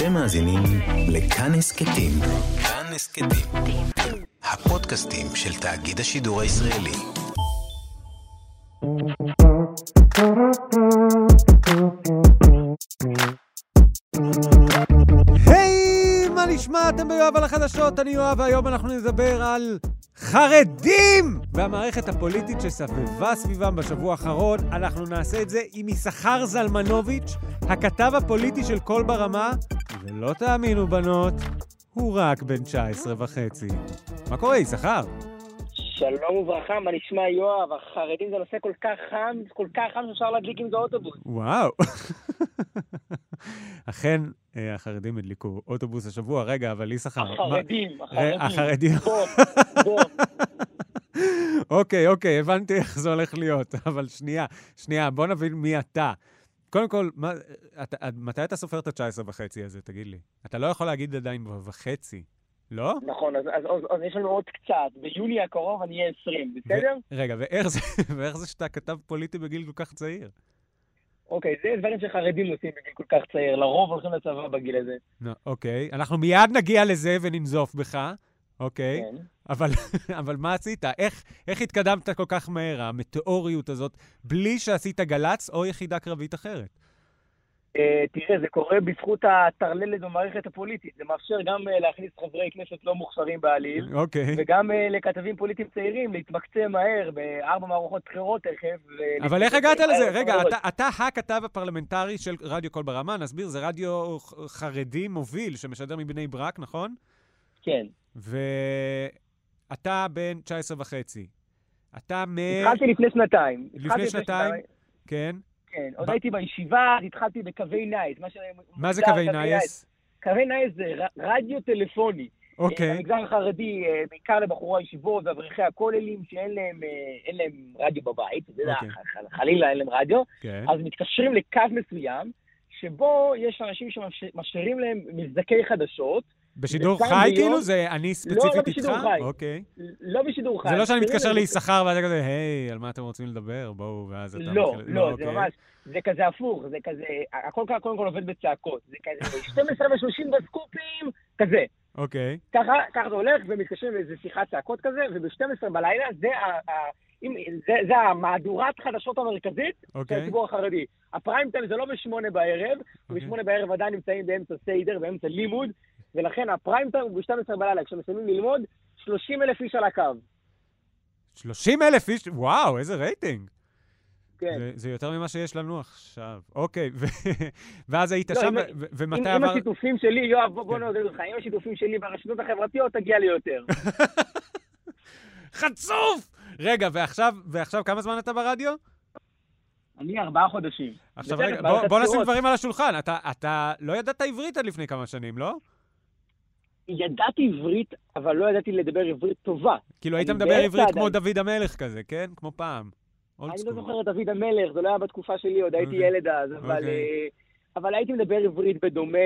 אתם מאזינים לכאן הסכתים. כאן הסכתים. הפודקאסטים של תאגיד השידור הישראלי. היי, מה נשמע? אתם ביואב על החדשות, אני יואב, והיום אנחנו נדבר על חרדים! והמערכת הפוליטית שסבבה סביבם בשבוע האחרון, אנחנו נעשה את זה עם יששכר זלמנוביץ', הכתב הפוליטי של קול ברמה, ולא תאמינו, בנות, הוא רק בן 19 וחצי. מה קורה, יששכר? שלום וברכה, מה נשמע יואב? החרדים זה נושא כל כך חם, כל כך חם שאפשר להדליק עם זה אוטובוס. וואו. אכן, אה, החרדים הדליקו אוטובוס השבוע. רגע, אבל יששכר... החרדים, החרדים. החרדים. בום, בום. אוקיי, אוקיי, הבנתי איך זה הולך להיות, אבל שנייה, שנייה, בוא נבין מי אתה. קודם כל, מה, אתה, מתי אתה סופר את ה-19 וחצי הזה, תגיד לי? אתה לא יכול להגיד עדיין וחצי, לא? נכון, אז, אז, אז, אז יש לנו עוד קצת. ביוני הקרוב אני אהיה 20, בסדר? ו- רגע, ואיך זה, ואיך זה שאתה כתב פוליטי בגיל כל כך צעיר? אוקיי, זה דברים שחרדים עושים בגיל כל כך צעיר. לרוב הולכים לצבא בגיל הזה. נו, אוקיי, אנחנו מיד נגיע לזה וננזוף בך, אוקיי? כן. אבל, אבל מה עשית? איך, איך התקדמת כל כך מהר, המטאוריות הזאת, בלי שעשית גל"צ או יחידה קרבית אחרת? אה, תראה, זה קורה בזכות הטרללת במערכת הפוליטית. זה מאפשר גם אה, להכניס חברי כנסת לא מוכשרים בעליל. אוקיי. וגם אה, לכתבים פוליטיים צעירים להתמקצע מהר בארבע מערכות בחירות תכף. ו- אבל איך הגעת לזה? רגע, אתה, אתה הכתב הפרלמנטרי של רדיו קול ברמה, נסביר, זה רדיו חרדי מוביל שמשדר מבני ברק, נכון? כן. ואתה בן 19 וחצי. אתה מ... התחלתי לפני שנתיים. לפני שנתיים? כן. כן, עוד הייתי בישיבה, התחלתי בקווי נייס. מה, זה קווי נייס? קווי נייס זה רדיו טלפוני. אה, אוקיי. במגזר החרדי, אה, בעיקר לבחורי הישיבות ואברכי הכוללים, שאין להם, אה, להם רדיו בבית, אתה אוקיי. חלילה אין להם רדיו, כן. אז מתקשרים לקו מסוים, שבו יש אנשים שמשאירים להם מבזקי חדשות, בשידור חי כאילו? זה אני ספציפית איתך? בשידור חי. אוקיי. לא בשידור חי. זה לא שאני מתקשר ליששכר ואתה כזה, היי, על מה אתם רוצים לדבר? בואו, ואז אתה... לא, מתחיל- לא, זה אוקיי. ממש, זה כזה הפוך, זה כזה, הכל כ- קודם כל עובד בצעקות, זה כזה 12 ו-30 בסקופים, כזה. אוקיי. ככה, זה הולך, ומתקשרים לאיזה שיחת צעקות כזה, וב-12 בלילה זה, אם, זה, זה המהדורת חדשות המרכזית של אוקיי. הציבור החרדי. הפריים טיים זה לא בשמונה בערב, אוקיי. ובשמונה בערב עדיין נמצאים באמצע סיידר, באמצע לימוד, ולכן הפריים טיים הוא ב-12 בלילה, כשמסיימים ללמוד, 30 אלף איש על הקו. 30 אלף איש, וואו, איזה רייטינג. כן. זה, זה יותר ממה שיש לנו עכשיו. אוקיי, ו... ואז היית לא, שם, אם- ו- עם, ומתי עם עבר... השיתופים שלי, יואב, בוא, בוא כן. נעודד אותך, עם השיתופים שלי ברשתות החברתיות תגיע לי יותר. חצוף! רגע, ועכשיו, ועכשיו כמה זמן אתה ברדיו? אני ארבעה חודשים. עכשיו רגע, בוא, בוא נשים. דברים על השולחן. אתה, אתה לא ידעת עברית עד לפני כמה שנים, לא? ידעתי עברית, אבל לא ידעתי לדבר עברית טובה. כאילו היית מדבר עברית כמו. דוד המלך כזה, כן? כמו פעם. אני. לא זוכר את דוד המלך, זה לא היה בתקופה שלי, עוד הייתי אוקיי. ילד אז, אבל... אוקיי. אה, אבל הייתי מדבר עברית בדומה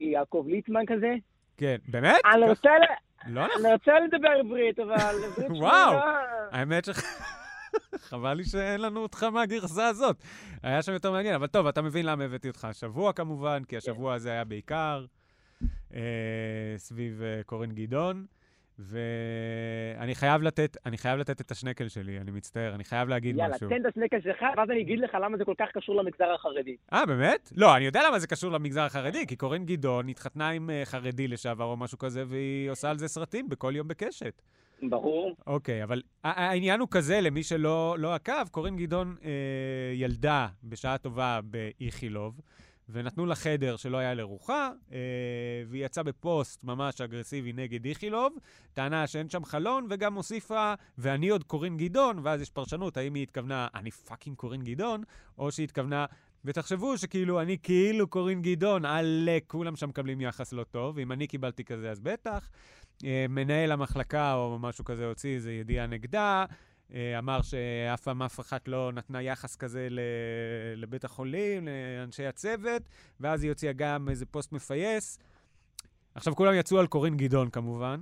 ליעקב ליצמן כזה. כן, באמת? אני רוצה לא נכון. אני רוצה לדבר עברית, אבל וואו. האמת ש... חבל לי שאין לנו אותך מהגרסה הזאת. היה שם יותר מעניין, אבל טוב, אתה מבין למה הבאתי אותך השבוע כמובן, כי השבוע הזה היה בעיקר סביב אה, קורן גדעון, ואני חייב לתת, אני חייב לתת את השנקל שלי, אני מצטער, אני חייב להגיד יאללה, משהו. תן את הסנקל שלך, ואז אני אגיד לך למה זה כל כך קשור למגזר החרדי. אה, באמת? לא, אני יודע למה זה קשור למגזר החרדי, כי קורן גדעון התחתנה עם אה, חרדי לשעבר או משהו כזה, והיא עושה על זה סרטים בכל יום בקשת. ברור. אוקיי, אבל העניין הוא כזה, למי שלא לא עקב, קורין גדעון אה, ילדה בשעה טובה באיכילוב, ונתנו לה חדר שלא היה לרוחה, אה, והיא יצאה בפוסט ממש אגרסיבי נגד איכילוב, טענה שאין שם חלון, וגם הוסיפה, ואני עוד קורין גדעון, ואז יש פרשנות, האם היא התכוונה, אני פאקינג קורין גדעון, או שהיא התכוונה, ותחשבו שכאילו, אני כאילו קורין גדעון, עלק, כולם שם מקבלים יחס לא טוב, ואם אני קיבלתי כזה, אז בטח. אה, מנהל המחלקה או משהו כזה הוציא איזו ידיעה נגדה, אמר שאף פעם אף אחת לא נתנה יחס כזה לבית החולים, לאנשי הצוות, ואז היא הוציאה גם איזה פוסט מפייס. עכשיו כולם יצאו על קורין גדעון כמובן,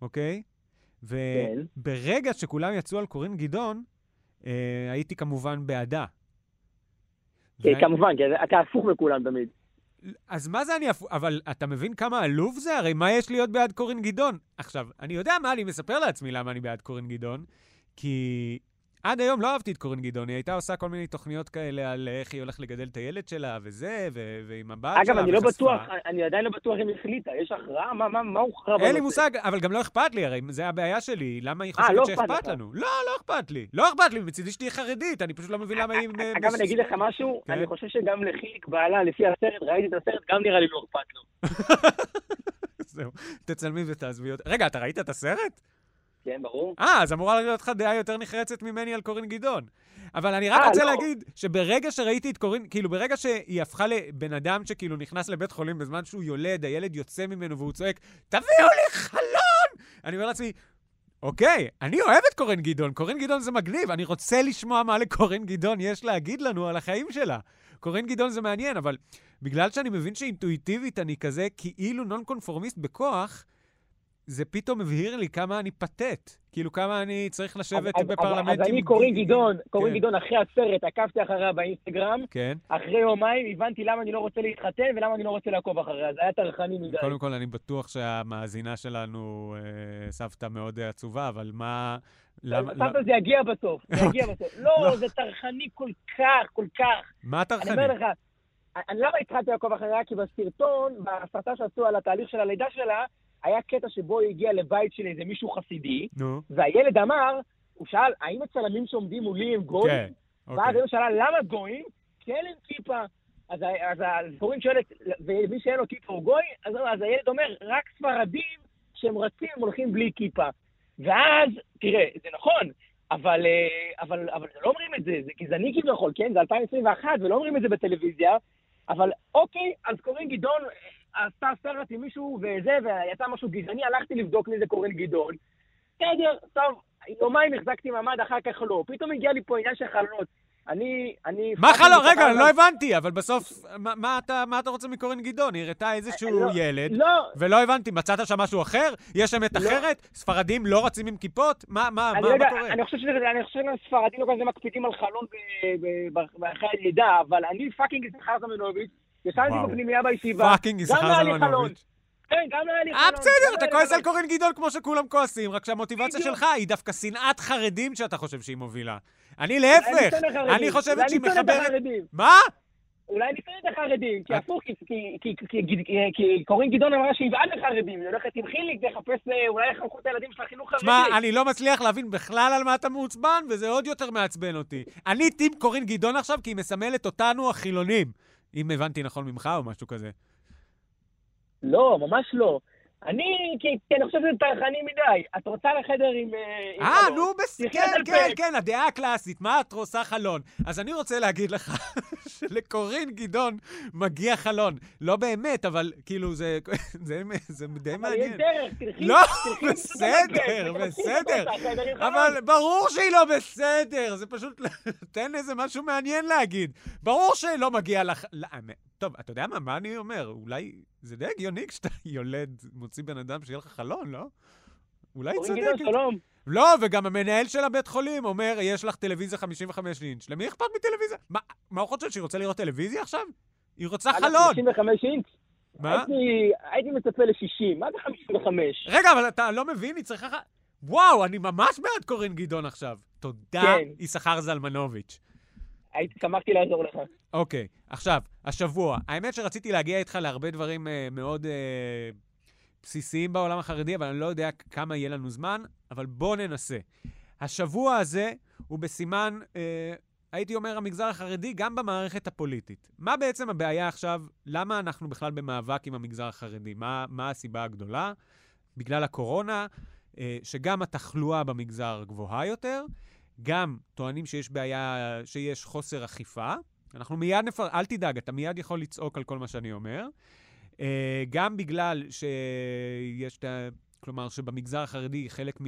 אוקיי? כן. וברגע שכולם יצאו על קורין גדעון, אה, הייתי כמובן בעדה. כן, כמובן, כי אתה הפוך מכולם תמיד. אז מה זה אני... אפ- אבל אתה מבין כמה עלוב זה? הרי מה יש להיות בעד קורין גדעון? עכשיו, אני יודע מה אני מספר לעצמי למה אני בעד קורין גדעון, כי עד היום לא אהבתי את קורין גדעון, היא הייתה עושה כל מיני תוכניות כאלה על איך היא הולכת לגדל את הילד שלה וזה, ו- ועם הבת שלה, אגב, אני לא. בטוח, אני עדיין לא בטוח אם החליטה. יש הכרעה? מה- מה מה הוכרע בנושא? אין לי מושג, אבל גם לא אכפת לי, הרי זה הבעיה שלי, למה היא אה, לא חושבת אכפת שאכפת לך. לנו? לא, לא אכפת לי. לא אכפת לי, מצידי שתהיה חרדית, אני פשוט לא מבין למה היא... אה, אגב, בש- אני אגיד לך משהו, כן. אני חושב שגם לחיליק בעלה, לפי הסרט, ראיתי את הסרט, גם נראה לי לא אכפת לו. זהו, תצלמי ותעזבי אותי. רגע, אתה ראית את הסרט? כן, ברור. אה, אז אמורה להיות לך דעה יותר נחרצת ממני על קורין גדעון. אבל אני רק אה, רוצה לא. להגיד שברגע שראיתי את קורין, כאילו ברגע שהיא הפכה לבן אדם שכאילו נכנס לבית חולים בזמן שהוא יולד, הילד יוצא ממנו והוא צועק, תביאו לי חלון! אני אומר לעצמי, אוקיי, אני אוהב את קורין גדעון, קורין גדעון זה מגניב, אני רוצה לשמוע מה לקורין גדעון יש להגיד לנו על החיים שלה. קורין גדעון זה מעניין, אבל בגלל שאני מבין שאינטואיטיבית אני כזה כאילו נון קונפורמיסט בכוח, זה פתאום מבהיר לי כמה אני פתט. כאילו, כמה אני צריך לשבת אז- אז- בפרלמנטים. אז אני קורין גדעון, קורין כן. גדעון אחרי הסרט, עקבתי אחריה באינסטגרם, כן. אחרי יומיים הבנתי למה אני לא רוצה להתחתן ולמה אני לא רוצה לעקוב אחריה, זה היה טרחני מדי. קודם כל, אני בטוח שהמאזינה שלנו, אה, סבתא מאוד אה, עצובה, אבל מה... למה... סבתא זה יגיע בסוף, זה יגיע בסוף. לא, לא. זה טרחני כל כך, כל כך. מה אני טרחני? אומר לך, אני למה התחלתי לעקוב אחריה? כי בסרטון, בהסרטה שעשו על התהליך של הלידה שלה, היה קטע שבו היא הגיעה לבית של איזה מישהו חסידי, נו, והילד אמר, הוא שאל, האם הצלמים שעומדים מולי הם גויים? כן, ואז אוקיי. הוא שאלה, למה גויים? כי אין להם כיפה. אז, אז הקוראים שואלת, ומי שאין לו כיפה הוא גוי? אז, אז הילד אומר, רק ספרדים שהם רצים הם הולכים בלי כיפה. ואז, תראה, זה נכון, אבל, אה, אבל, אבל לא אומרים את זה, זה גזעני כביכול, כן? זה 2021, ולא אומרים את זה בטלוויזיה, אבל אוקיי, אז קורין גדעון אה, עשתה סרט עם מישהו וזה, ויצא משהו גזעני, הלכתי לבדוק מי זה קורין גדעון. בסדר, טוב, יומיים החזקתי מעמד, אחר כך לא. פתאום הגיע לי פה עניין של חלונות. אני, אני... מה חלום? רגע, החלום. לא הבנתי, אבל בסוף, מה- מה אתה- מה אתה רוצה מקורין גדעון? היא הראתה איזשהו לא, ילד, לא, ולא הבנתי, מצאת שם משהו אחר? יש אמת לא. אחרת? ספרדים לא רצים עם כיפות? מה מה- אני מה- לא מה קורה? אני חושב שזה, אני חושב שהספרדים לא כזה מקפידים על חלון ב- באחרי הלידה, אבל אני פאקינג יששכר זלמנוביץ', ישבתי. בפנימייה בישיבה, פאקינג יששכר. זלמנוביץ'. כן, גם היה לי אה, חלון. בסדר, גם אתה כועס על. קורין גדעון כמו שכולם כועסים, רק שהמוטיבציה. שלך היא דווקא שנאת חרדים שאתה חושב שהיא מובילה. אני להפך, אני חושבת שהיא מחברת... מה? אולי אני שונא את החרדים, כי הפוך, כי- קורין גדעון אמרה שהיא בעד החרדים, היא הולכת עם חיליק לחפש, אה, אולי יחנכו את הילדים של החינוך חרדי. שמע, אני לא מצליח להבין בכלל על מה אתה מעוצבן, וזה עוד יותר מעצבן אותי. אני טים קורין גדעון עכשיו, כי היא מסמלת אותנו החילונים. אם הבנתי נכון ממך או משהו כזה. לא, ממש לא. אני, כי כי אני חושב שזה טרחני מדי. את רוצה לחדר עם... אה, חלון. נו, בס... תחיה כן, כן. כן, הדעה הקלאסית, מה את עושה חלון? אז אני רוצה להגיד לך שלקורין גדעון מגיע חלון. לא באמת, אבל כאילו, זה, זה, זה די אבל יש מעניין. דרך, תלכי... לא, בסדר, לסופרמרקט, בסדר. אבל ברור שהיא לא בסדר, זה פשוט, תן איזה משהו מעניין להגיד. ברור שלא מגיע לך... טוב, אתה יודע מה, מה אני אומר? אולי זה די הגיוני כשאתה יולד, מוציא בן אדם שיהיה לך חלון, לא? אולי צודקת. שלום. לא, וגם המנהל של הבית חולים אומר, יש לך טלוויזיה 55 אינץ'. למי אכפת מטלוויזיה? מה, מה הוא חושב, שהיא רוצה לראות טלוויזיה עכשיו? היא רוצה אגב, חלון. 55 אינץ'. מה? הייתי- הייתי מצפה ל-60, מה זה 55? רגע, אבל אתה לא מבין, היא צריכה... וואו, אני ממש בעד קורין גדעון עכשיו. תודה, כן. יששכר זלמנוביץ'. שמחתי לעזור לך. אוקיי, עכשיו, השבוע. האמת שרציתי להגיע איתך להרבה דברים אה, מאוד אה, בסיסיים בעולם החרדי, אבל אני לא יודע כמה יהיה לנו זמן, אבל בואו ננסה. השבוע הזה הוא בסימן, אה, הייתי אומר, המגזר החרדי, גם במערכת הפוליטית. מה בעצם הבעיה עכשיו? למה אנחנו בכלל במאבק עם המגזר החרדי? מה, מה הסיבה הגדולה? בגלל הקורונה, אה, שגם התחלואה במגזר גבוהה יותר, גם טוענים שיש בעיה, שיש חוסר אכיפה. אנחנו מיד נפר... אל תדאג, אתה מיד יכול לצעוק על כל מה שאני אומר. אה, גם בגלל שיש את ה... כלומר, שבמגזר החרדי חלק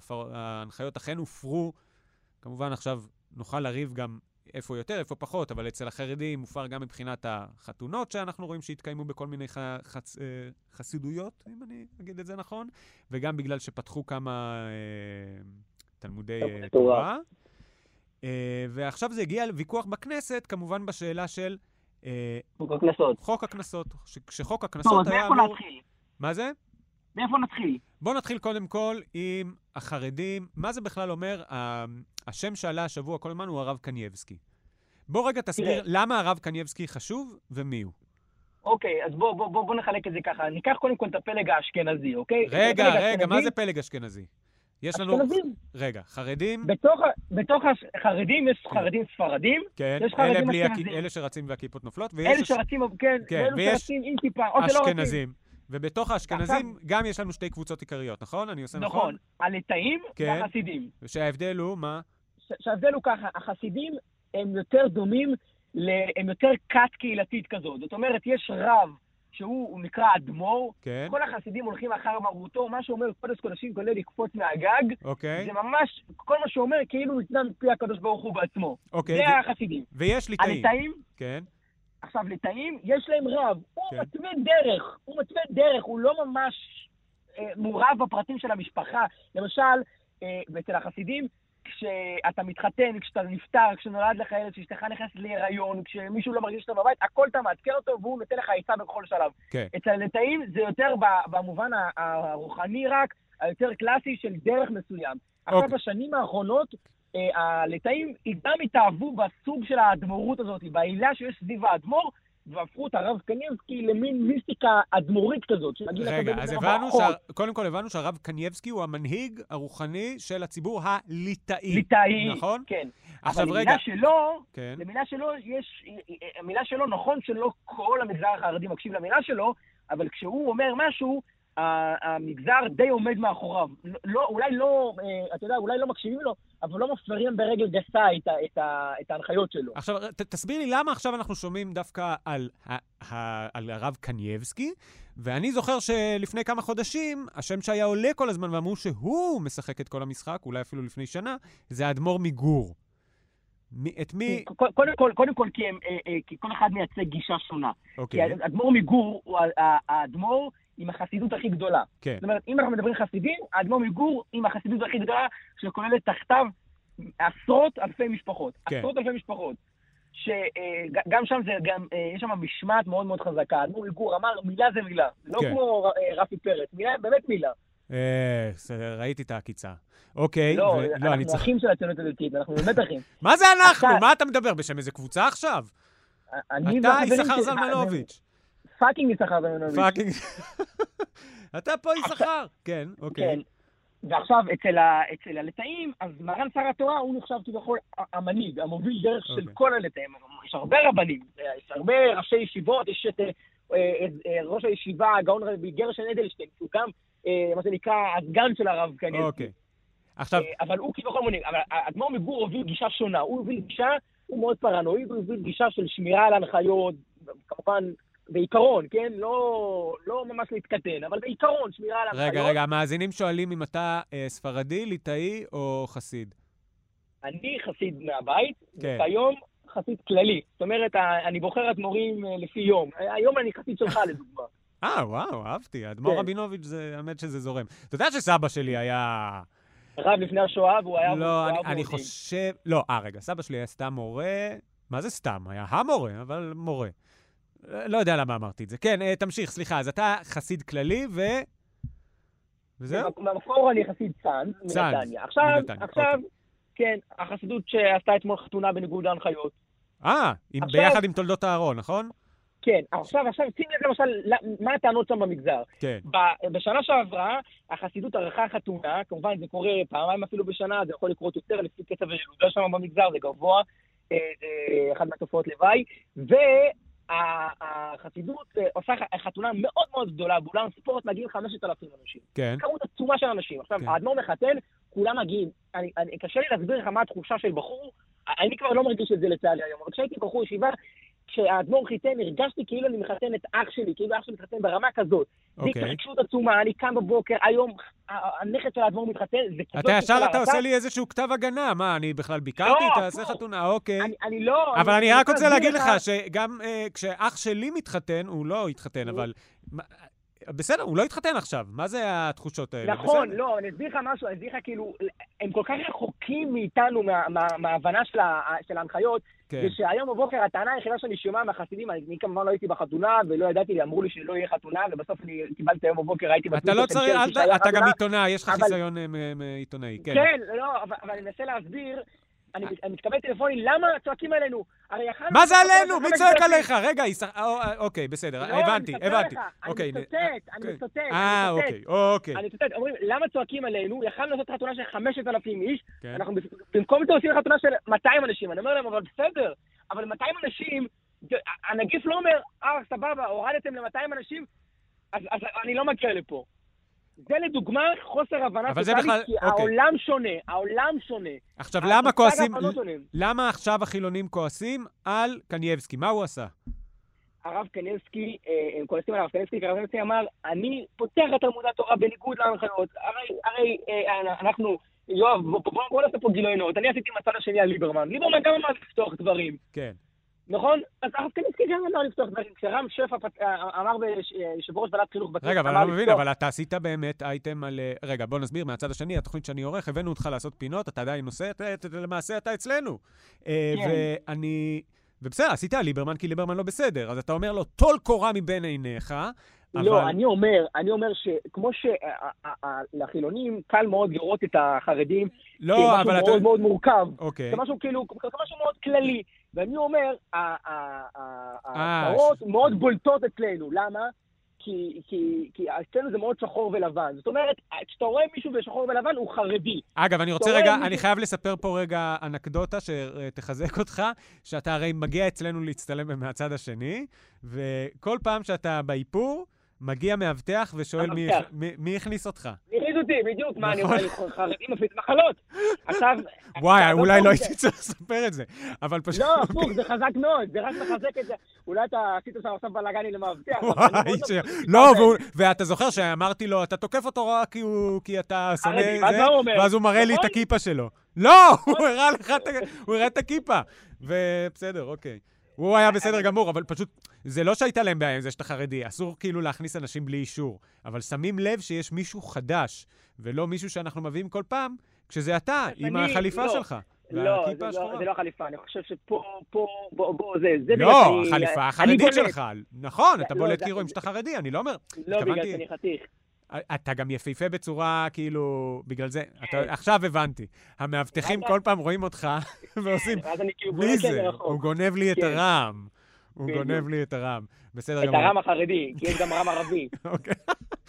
מההנחיות אכן הופרו. כמובן, עכשיו נוכל לריב גם איפה יותר, איפה פחות, אבל אצל החרדים מופר גם מבחינת החתונות שאנחנו רואים שהתקיימו בכל מיני ח... חצ... אה, חסידויות, אם אני אגיד את זה נכון, וגם בגלל שפתחו כמה אה, תלמודי אה, תורה. אה, ועכשיו זה הגיע לוויכוח בכנסת, כמובן בשאלה של אה, חוק הקנסות. חוק הקנסות. כשחוק טוב, הקנסות אז היה מאיפה אמור... נתחיל? מה זה? מאיפה נתחיל? בואו נתחיל קודם כל עם החרדים. מה זה בכלל אומר? השם שעלה השבוע כל הזמן הוא הרב קנייבסקי. בוא רגע תסביר. למה הרב קנייבסקי חשוב ומי הוא. אוקיי, אז בוא, בוא, בוא, בוא נחלק את זה ככה. ניקח קודם כל את הפלג האשכנזי, אוקיי? רגע, רגע, מה זה פלג אשכנזי? יש לנו... אשכנזים. רגע, חרדים, בתוך, בתוך החרדים יש חרדים ספרדים, כן, יש אלה, חרדים בלי הכ-. אלה שרצים והכיפות נופלות, אלה ויש שרצים, כן, כן, ואלו ויש שרצים עם כיפה, או שלא רצים. אשכנזים. ובתוך האשכנזים גם יש לנו שתי קבוצות עיקריות, נכון? אני עושה נכון? נכון, הליטאים כן. והחסידים. שההבדל הוא מה? שההבדל הוא ככה, החסידים הם יותר דומים, ל... הם יותר כת קהילתית כזאת. זאת אומרת, יש רב שהוא הוא נקרא אדמו"ר, כן, כל החסידים הולכים אחר מרותו, מה שאומר קודש קודשים כולל לקפוץ מהגג, אוקיי, זה ממש, כל מה שהוא אומר כאילו ניתנה מפי הקדוש ברוך הוא בעצמו. אוקיי. זה ו- החסידים. ויש ליטאים. הליטאים, כן, עכשיו ליטאים, יש להם רב, הוא כן. מתווה דרך, הוא מתווה דרך, הוא לא ממש אה, מעורב בפרטים של המשפחה. למשל, אה, אצל החסידים, כשאתה מתחתן, כשאתה נפטר, כשנולד לך ילד, כשאשתך נכנסת להיריון, כשמישהו לא מרגיש שאתה בבית, הכל אתה מעדכן אותו והוא נותן לך עצה בכל שלב. כן. אצל הליטאים זה יותר במובן הרוחני רק, היותר קלאסי של דרך מסוים. עכשיו, אוקיי. בשנים האחרונות, אה, הליטאים גם התאהבו בסוג של האדמו"רות הזאת, בעילה שיש סביב האדמו"ר, והפכו את הרב קניבסקי למין מיסטיקה אדמו"רית כזאת, של רגע, אז הבנו. שה... קודם כל הבנו שהרב קנייבסקי הוא המנהיג הרוחני של הציבור הליטאי. ליטאי, נכון? כן. עכשיו אבל רגע, למילה שלו, כן, למילה שלו יש, המילה שלו, נכון שלא כל המגזר החרדי מקשיב למילה שלו, אבל כשהוא אומר משהו, המגזר די עומד מאחוריו. לא, אולי לא, אה, אתה יודע, אולי לא מקשיבים לו, אבל לא מפרים ברגל גסה את, ה- את, ה- את ההנחיות שלו. עכשיו, ת, תסביר לי למה עכשיו אנחנו שומעים דווקא על, ה, ה, על הרב קנייבסקי, ואני זוכר שלפני כמה חודשים, השם שהיה עולה כל הזמן ואמרו שהוא משחק את כל המשחק, אולי אפילו לפני שנה, זה האדמו"ר מגור. את מי... ק- קודם כל, קודם כל כי, הם, אה, אה, כי כל אחד מייצג גישה שונה. כי אוקיי, האדמו"ר מגור הוא האדמו"ר עם החסידות הכי גדולה. כן. זאת אומרת, אם אנחנו מדברים חסידים, האדמו"ר מגור עם החסידות הכי גדולה, שכוללת תחתיו עשרות אלפי משפחות. כן. עשרות אלפי משפחות. שגם שם זה גם, אה, יש שם משמעת מאוד מאוד חזקה. האדמו"ר מגור אמר, מילה זה מילה. לא כן. כמו אה, רפי פרץ, מילה, באמת מילה. אה, ראיתי את העקיצה. אוקיי, לא, לא, אנחנו. אחים של הציונות הדתית, אנחנו באמת אחים. מה זה אנחנו? מה אתה מדבר? בשם איזה קבוצה עכשיו? אתה יששכר זלמנוביץ'. פאקינג יששכר זלמנוביץ'. פאקינג... אתה פה יששכר. כן, אוקיי. כן. ועכשיו, אצל, ה, אצל הליטאים, אז מרן שר התורה הוא נחשב כביכול המנהיג, המוביל דרך של אוקיי. כל הליטאים. יש הרבה רבנים, יש הרבה ראשי ישיבות, יש את אה, אה, אה, ראש הישיבה, הגאון רבי גרשן אדלשטיין, שהוא גם, אה, מה שנקרא, הסגן של הרב קנייבסקי. אוקיי. עכשיו, אה, אבל הוא כביכול מנהיג. אבל האדמו"ר מגור הוביל גישה שונה. הוא הוביל גישה, הוא מאוד פרנואיד, הוא הוביל גישה של שמירה על הנחיות, כמובן, בעיקרון, כן? לא, לא ממש להתקטן, אבל בעיקרון, שמירה על הנחיות. רגע, רגע, המאזינים שואלים אם אתה אה, ספרדי, ליטאי או חסיד. אני חסיד מהבית, כן. וכיום חסיד כללי. זאת אומרת, ה- אני בוחר אדמו"רים אה, לפי יום. היום אני חסיד שלך, לדוגמה. אה, וואו, אהבתי. האדמו"ר כן. רבינוביץ', זה, האמת שזה זורם. אתה יודע שסבא שלי היה... רב לפני השואה, והוא היה... לא, אני, אני. חושב... לא, אה, רגע, סבא שלי היה סתם מורה... מה זה סתם? היה המורה, אבל מורה. לא יודע למה אמרתי את זה. כן, אה, תמשיך, סליחה. אז אתה חסיד כללי ו... וזהו? במקור אני חסיד צאנז, צאנז, מנתניה. עכשיו, מנתניה, עכשיו, אוקיי. כן, החסידות שעשתה אתמול חתונה בניגוד להנחיות. אה, עכשיו- ביחד עם תולדות אהרון, נכון? כן, עכשיו, עכשיו, שים לב למשל, מה הטענות שם במגזר. כן. בשנה שעברה, החסידות ערכה חתונה, כמובן זה קורה פעמיים אפילו בשנה, זה יכול לקרות יותר לפי קצב הילודה שם במגזר, זה גבוה, אה, זה אחת מהתופעות לוואי, אה, עושה חתונה מאוד מאוד גדולה, באולם ספורט מגיעים 5,000 אנשים. כן. כמות עצומה של אנשים. עכשיו, כן. האדמו"ר מחתן, כולם מגיעים. אני, אני, קשה לי להסביר לך מה התחושה של בחור, אני כבר לא מרגיש את זה לצערי היום, אבל כשהייתי בחור ישיבה, כשהאדמו"ר חיתן, הרגשתי כאילו אני מחתן את אח שלי, כאילו אח שלי מתחתן ברמה כזאת. זה אוקיי. התרגשות עצומה, אני קם בבוקר, היום הנכד של האדמו"ר מתחתן, זה כזאת... אתה ישר אתה. עושה לי איזשהו כתב הגנה. מה, אני בכלל ביקרתי? לא, תעשה הפוך. חתונה, אוקיי. אני, אני לא... אבל אני רק רוצה להגיד לך שגם אה, כשאח שלי מתחתן, הוא לא התחתן. אבל בסדר, הוא לא התחתן עכשיו. מה זה התחושות האלה? נכון, בסדר. לא, אני אסביר לך משהו, אני אסביר לך כאילו, הם כל כך רחוקים מאיתנו, מה- מה- מההבנה של של ההנחיות, כן. זה שהיום בבוקר הטענה היחידה שאני שומע מהחסידים, אני כמובן לא הייתי בחתונה ולא ידעתי, אמרו לי שלא יהיה חתונה, ובסוף אני קיבלתי היום בבוקר, הייתי אתה לא צריך, שהיה אתה גם. עיתונאי, יש לך אבל- חיסיון אה, עיתונאי. כן. כן, לא, אבל אבל אני מנסה להסביר, אני אני מתקבל טלפונים, למה צועקים עלינו? הרי יכלנו... מה זה עלינו? מי צועק. עליך? רגע, אה, אה, אוקיי, בסדר, לא, הבנתי, אני הבנתי. לך, אוקיי, אני נ- מצטט, אני. מצטט, אה, אני מצטט. אוקיי, אוקיי. אני מצטט, אומרים, למה צועקים עלינו? יכלנו לעשות חתונה של 5,000 איש, כן. אנחנו במקום זה עושים חתונה של 200 אנשים. אני אומר להם, אבל בסדר, אבל 200 אנשים, הנגיף לא אומר, אה, סבבה, הורדתם ל-200 אנשים, אז אני לא מגיע לפה. זה לדוגמה חוסר הבנה טוטאלית, בכלל- כי אוקיי. העולם שונה, העולם שונה. עכשיו, למה כועסים. למה עכשיו החילונים כועסים על קנייבסקי? מה הוא עשה? הרב קניבסקי, אה, הם כועסים על הרב קניבסקי, כי הרב קניבסקי אמר, אני פותח את תלמוד התורה בניגוד להנחיות. הרי, הרי אה, אנחנו, יואב, בוא, בוא, בוא נעשה פה גילוי נאות. אני עשיתי מהצד השני על ליברמן. ליברמן גם אמר לפתוח דברים, כן. נכון? אז הרב קניבסקי גם אמר לפתוח דברים. כשרם שפע אה, אמר ביושב ראש ועדת חינוך בכנסת, רגע, אבל אני לא מבין, אבל אתה עשית באמת אייטם על... אה, רגע, בוא נסביר מהצד השני, התוכנית שאני עורך, הבאנו אותך לעשות פינות, אתה עדיין עושה, למעשה אתה אצלנו. אה, כן. ואני... ובסדר, עשית על ליברמן, כי ליברמן לא בסדר. אז אתה אומר לו, טול קורה מבין עיניך, אבל... לא, אני אומר, אני אומר שכמו שלחילונים קל מאוד לראות את החרדים לא, אבל כמשהו אתה... מאוד מאוד מורכב. אוקיי. זה משהו כאילו, זה משהו מאוד כללי. ואני אומר, אה, ההצהרות מאוד בולטות אצלנו. למה? כי, כי, כי אצלנו זה מאוד שחור ולבן. זאת אומרת, כשאתה רואה מישהו בשחור ולבן, הוא חרדי. אגב, אני רוצה רגע, מישהו- אני חייב לספר פה רגע אנקדוטה שתחזק אותך, שאתה הרי מגיע אצלנו להצטלם מהצד השני, וכל פעם שאתה באיפור, מגיע מאבטח ושואל מי. מי, מי הכניס אותך. הכניס אותי, בדיוק. מה, אני נכון. אומר, אני חרדי מפיץ מחלות. עכשיו... וואי, אולי לא לא הייתי צריך לספר את זה, אבל פשוט... לא, הפוך, זה חזק מאוד, זה רק מחזק את זה. אולי אתה עשית שם עכשיו בלאגני למאבטח. וואי. לא- ואתה זוכר שאמרתי לו, אתה תוקף אותו רק כי אתה שונא ואז זה, הוא? ואז הוא מראה לי את נכון? הכיפה שלו. לא, הוא הראה לך את את הכיפה. ובסדר, אוקיי. הוא היה בסדר גמור, אבל פשוט, זה לא שהייתה להם בעיה עם זה שאתה חרדי, אסור כאילו להכניס אנשים בלי אישור. אבל שמים לב שיש מישהו חדש, ולא מישהו שאנחנו מביאים כל פעם, כשזה אתה, עם החליפה לא. שלך. לא, זה. לא- זה לא חליפה, אני חושב שפה, פה, בוא, זה, זה לא, בגלל שאני- החליפה אני החרדית. שלך. נכון, אתה לא, בולט כי רואים שאתה חרדי, אני לא אומר. לא בגלל שאני חתיך. אתה גם יפהפה בצורה, כאילו, בגלל זה, אתה, כן. עכשיו הבנתי. המאבטחים כל פעם רואים אותך ועושים, ואז אני כאילו מי זה? הוא. גונב לי את כן. הרם. הוא. גונב לי את הרם. בסדר את גמור. הרם החרדי, כי יש גם רם ערבי. אוקיי.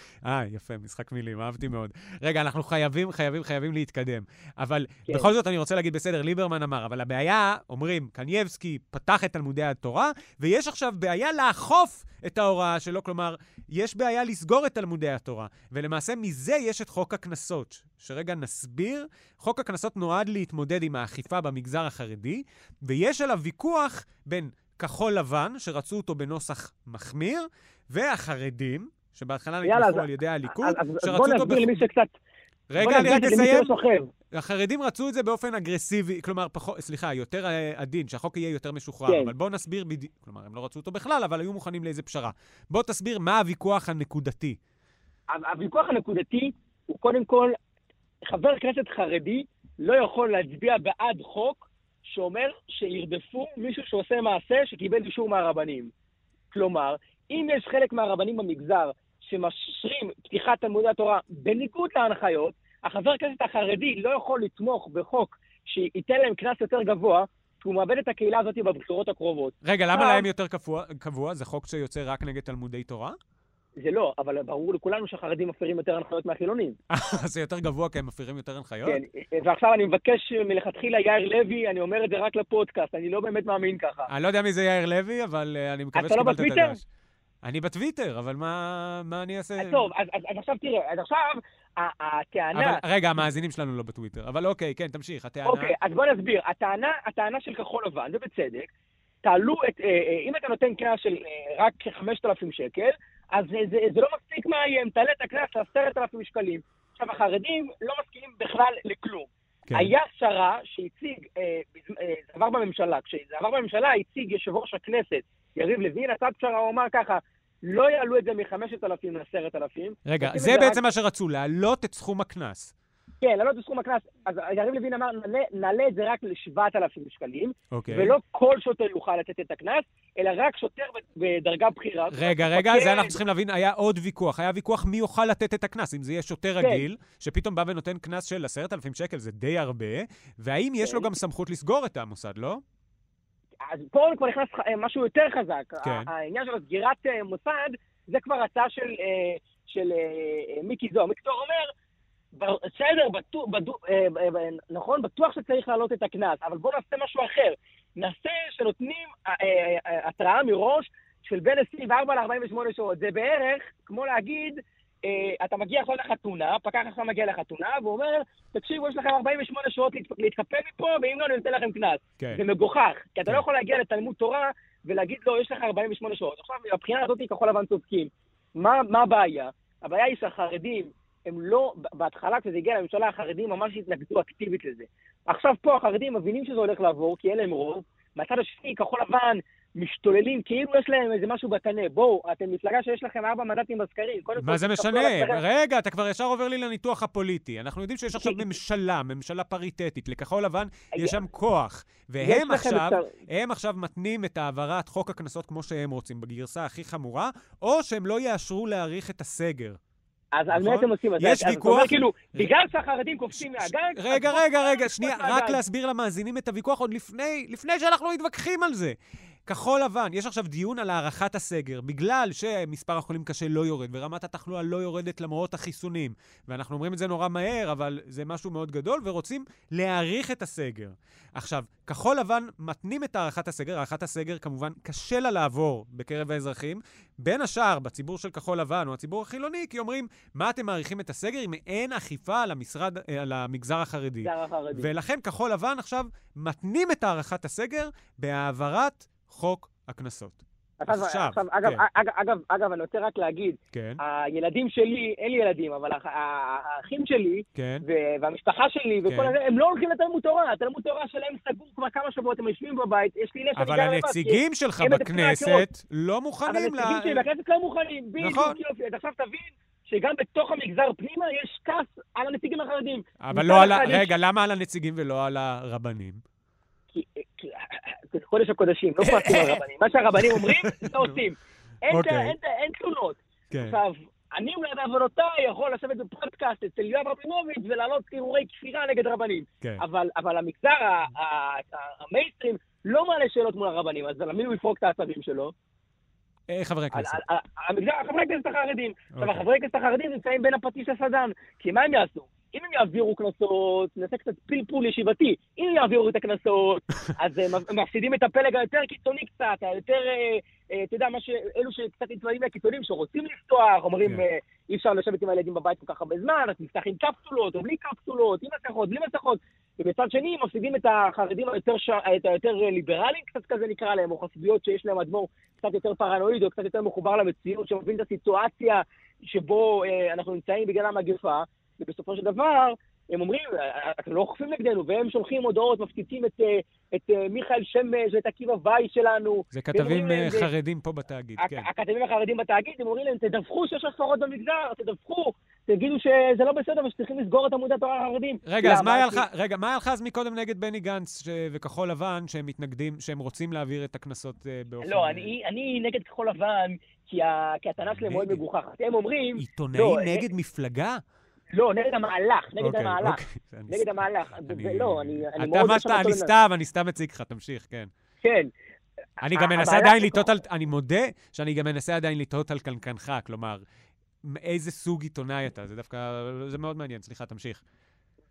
אה, יפה, משחק מילים, אהבתי מאוד. רגע, אנחנו חייבים, חייבים, חייבים להתקדם. אבל כן. בכל זאת אני רוצה להגיד, בסדר, ליברמן אמר, אבל הבעיה, אומרים, קנייבסקי פתח את תלמודי התורה, ויש עכשיו בעיה לאכוף את ההוראה שלו, כלומר, יש בעיה לסגור את תלמודי התורה. ולמעשה מזה יש את חוק הקנסות. שרגע נסביר, חוק הקנסות נועד להתמודד עם האכיפה במגזר החרדי, ויש עליו ויכוח בין כחול לבן, שרצו אותו בנוסח מחמיר, והחרדים, שבהתחלה נתמכו על ידי הליכוד, אז אז בוא. נסביר למי שקצת... רגע, אני רק אסיים. החרדים רצו את זה באופן אגרסיבי, כלומר, פחות, סליחה, יותר אה, עדין, שהחוק יהיה יותר משוחרר. כן. אבל בואו נסביר בדיוק, כלומר, הם לא רצו אותו בכלל, אבל היו מוכנים לאיזה פשרה. בוא תסביר מה הוויכוח הנקודתי. הוויכוח הנקודתי הוא קודם כל, חבר כנסת חרדי לא יכול להצביע בעד חוק שאומר שירדפו מישהו שעושה מעשה שקיבל אישור מהרבנים. כלומר, אם יש חלק מהרבנים במגזר שמשרים פתיחת תלמודי התורה בניגוד להנחיות, החבר כנסת החרדי לא יכול לתמוך בחוק שייתן להם קנס יותר גבוה, כי הוא מאבד את הקהילה הזאת בבחירות הקרובות. רגע, למה להם יותר קבוע? קבוע? זה חוק שיוצא רק נגד תלמודי תורה? זה לא, אבל ברור לכולנו שהחרדים מפרים יותר הנחיות מהחילונים. זה יותר גבוה כי הם מפירים יותר הנחיות? כן, ועכשיו אני מבקש מלכתחילה יאיר לוי, אני אומר את זה רק לפודקאסט, אני לא באמת מאמין ככה. אני לא יודע מי זה יאיר לוי, אבל אה, אני מקווה אתה לא שקיבלת את בטוויטר? אני בטוויטר, אבל מה מה אני אעשה? טוב, אז, אז, אז עכשיו תראה, אז עכשיו הטענה... אבל רגע, המאזינים שלנו לא בטוויטר. אבל אוקיי, כן, תמשיך, הטענה. אוקיי, אז בוא נסביר. הטענה, הטענה של כחול לבן, ובצדק, תעלו את... אה, אה, אם אתה נותן קנס של אה, רק 5,000 שקל, אז זה, זה, זה לא מספיק מאיים, תעלה את הקנס ל-10,000 שקלים. עכשיו, החרדים לא מסכימים בכלל לכלום. כן. היה פשרה שהציג, אה, אה, זה עבר בממשלה, כשזה עבר בממשלה הציג יושב ראש הכנסת, יריב לוין, הצעת פשרה, הוא אמר ככה, לא יעלו את זה מ-5,000 ל-10,000. רגע, זה בעצם מה שרצו, להעלות את סכום הקנס. כן, להעלות את סכום הקנס. אז יריב לוין אמר, נעלה, נעלה את זה רק ל-7,000 שקלים, אוקיי. ולא כל שוטר יוכל לתת את הקנס, אלא רק שוטר בדרגה בכירה. רגע, רגע, מפקד. זה אנחנו צריכים להבין, היה עוד ויכוח. היה ויכוח מי יוכל לתת את הקנס. אם זה יהיה שוטר כן. רגיל, שפתאום בא ונותן קנס של 10,000 שקל, זה די הרבה, והאם יש לו כן. גם סמכות לסגור את המוסד, לא? אז פה כבר נכנס אה, משהו יותר חזק. כן. העניין של סגירת אה, מוסד, זה כבר הצעה של, אה, של מיקי זוהר. מיקי זוהר אומר, בסדר, בטוח, בדו, אה, ב- ב- נכון, בטוח שצריך להעלות את הקנס, אבל בואו נעשה משהו אחר. נעשה שנותנים אה, אה, אה, התראה מראש של בין 24 ל-48 שעות. זה בערך כמו להגיד, אתה מגיע עכשיו לחתונה, פקח עכשיו מגיע לחתונה, והוא אומר, תקשיבו, יש לכם 48 שעות להת- להתקפל מפה, ואם לא, אני נותן לכם קנס. כן. זה מגוחך, כי אתה כן. לא יכול להגיע לתלמוד תורה ולהגיד לו, יש לך 48 שעות. עכשיו, מבחינה הזאת כחול לבן צודקים. מה, מה הבעיה? הבעיה היא שהחרדים, הם לא, בהתחלה כשזה הגיע לממשלה, החרדים ממש התנגדו אקטיבית לזה. עכשיו פה החרדים מבינים שזה הולך לעבור, כי אין להם רוב. מהצד השני, כחול לבן משתוללים כאילו יש להם איזה משהו בקנה. בואו, אתם מפלגה שיש לכם ארבע מנדטים בסקרים. מה זה משנה? רגע, אתה כבר ישר עובר לי לניתוח הפוליטי. אנחנו יודעים שיש עכשיו ממשלה, ממשלה פריטטית. לכחול לבן יש שם כוח. והם עכשיו, הם עכשיו מתנים את העברת חוק הקנסות כמו שהם רוצים, בגרסה הכי חמורה, או שהם לא יאשרו להאריך את הסגר. אז על נכון? מה אתם עושים? יש ויכוח- כאילו, בגלל שהחרדים קופצים מהגג... רגע, רגע, רגע, שנייה. רק להסביר למאזינים את הוויכוח עוד לפני שאנחנו מתווכחים על זה. כחול לבן, יש עכשיו דיון על הארכת הסגר, בגלל שמספר החולים קשה לא יורד, ורמת התחלואה לא יורדת למרות החיסונים. ואנחנו אומרים את זה נורא מהר, אבל זה משהו מאוד גדול, ורוצים להאריך את הסגר. עכשיו, כחול לבן מתנים את הארכת הסגר, הארכת הסגר כמובן קשה לה לעבור בקרב האזרחים, בין השאר בציבור של כחול לבן או הציבור החילוני, כי אומרים, מה אתם מאריכים את הסגר אם אין אכיפה על, המשרד, אה, על המגזר החרדי? ולכן כחול לבן עכשיו מתנים את הארכת הסגר בהעברת חוק הקנסות. עכשיו, עכשיו, עכשיו, אגב, כן. אגב, אגב, אגב, אני רוצה רק להגיד, כן, הילדים שלי, אין לי ילדים, אבל האח- האחים שלי, כן. והמשפחה שלי, וכל כן. הזה, הם לא הולכים לתלמוד תורה. התלמוד תורה שלהם סגור כבר כמה שבועות, הם יושבים בבית, יש לי אני אבל הנציגים שלך בכנסת. לא אבל מוכנים ל... הנציגים שלי בכנסת לא מוכנים. בדיוק, נכון. יופי. אז עכשיו תבין שגם בתוך המגזר פנימה יש כעס על הנציגים החרדים. אבל לא על ה... רגע, למה על הנציגים ולא על הרבנים? כי- זה קודש הקודשים, לא כועסים על רבנים. מה שהרבנים אומרים, זה עושים. אין- אוקיי. תלונות. כן. עכשיו, אני אולי בעוונותיי יכול לשבת בפודקאסט אצל יואב רבינוביץ' ולהעלות הרהורי כפירה נגד רבנים. כן. אבל, המגזר ה- ה- ה- המיינסטרים לא מעלה שאלות מול הרבנים, אז על מי הוא יפרוק את העצבים שלו? אה, חברי על, כנסת. על, על, המגזר, חברי הכנסת החרדים. עכשיו, אוקיי. החברי הכנסת החרדים נמצאים בין הפטיש לסדן. כי מה הם יעשו? אם הם יעבירו קנסות, נעשה קצת פלפול ישיבתי. אם יעבירו את הקנסות, אז הם הם מפסידים את הפלג היותר קיצוני קצת, היותר, אה, אה, אתה יודע, ש... אלו שקצת נצמדים לקיצונים, שרוצים לפתוח, אומרים, כן. אה, אי אפשר לשבת עם הילדים בבית כל כך הרבה זמן, אז נפתח עם קפסולות, או בלי קפסולות, עם מסכות, בלי מסכות. ובצד שני, הם מפסידים את החרדים היותר, ש... את היותר אה, ליברליים, קצת כזה נקרא להם, או חסידויות שיש להם אדמו"ר קצת יותר פרנואיד, או קצת יותר מחובר למציאות, שמבין את הסיטואציה שבו אה, אנחנו נמצאים בגלל המגפה, ובסופו של דבר, הם אומרים, "אה, אתם לא אוכפים נגדנו, והם שולחים הודעות, מפציצים את, אה, את אה, מיכאל שמש ואת עקיבא וייס שלנו. זה כתבים להם, אה, זה- חרדים פה בתאגיד, הק- כן. הכתבים החרדים בתאגיד, הם אומרים להם, תדווחו שיש הפרות במגזר, תדווחו, תגידו שזה לא בסדר ושצריכים לסגור את עמוד התורה החרדים. רגע, אז? מה היה לך, רגע, מה היה לך אז מקודם נגד בני גנץ ש- וכחול לבן, שהם מתנגדים, שהם רוצים להעביר את הקנסות אה, באופן... לא, אה, אני, אני נגד כחול לבן, כי, ה, כי הטענה שלהם מאוד. מגוחכת. הם אומרים, עיתונאי לא, אה, נגד מפלגה? לא, נגד המהלך, נגד אוקיי, המהלך. אוקיי. נגד המהלך. לא, אני, אתה מאוד... מה לא שמעתי אני סתם, אני סתם מציג לך, תמשיך, כן. כן. אני גם מנסה עדיין לטעות על... אני מודה שאני גם מנסה עדיין לטעות על קנקנך, כלומר, איזה סוג עיתונאי אתה, זה דווקא, זה מאוד מעניין, סליחה, תמשיך.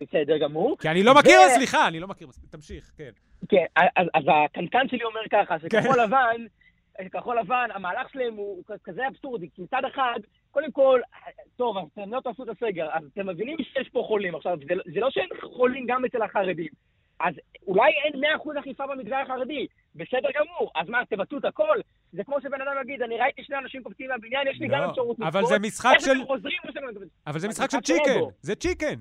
בסדר גמור. כי אני לא מכיר, ו- סליחה, אני לא מכיר, תמשיך, כן. כן, אז, אז הקנקן שלי אומר ככה, כן. שכחול לבן, כחול לבן, המהלך שלהם הוא כזה אבסורדי, כי מצד אחד, קודם כל, טוב, אז אתם לא תעשו את הסגר, אז אתם מבינים שיש פה חולים. עכשיו, זה, זה לא שאין חולים גם אצל החרדים. אז אולי אין 100% אכיפה במגזר החרדי, בסדר גמור, אז מה, תבטלו את הכל? זה כמו שבן אדם יגיד, אני ראיתי שני אנשים קופצים מהבניין, יש לי גם לא, אפשרות אבל לקפוץ, זה משחק של... חוזרים. אבל זה אבל משחק של צ'יקן. זה צ'יקן.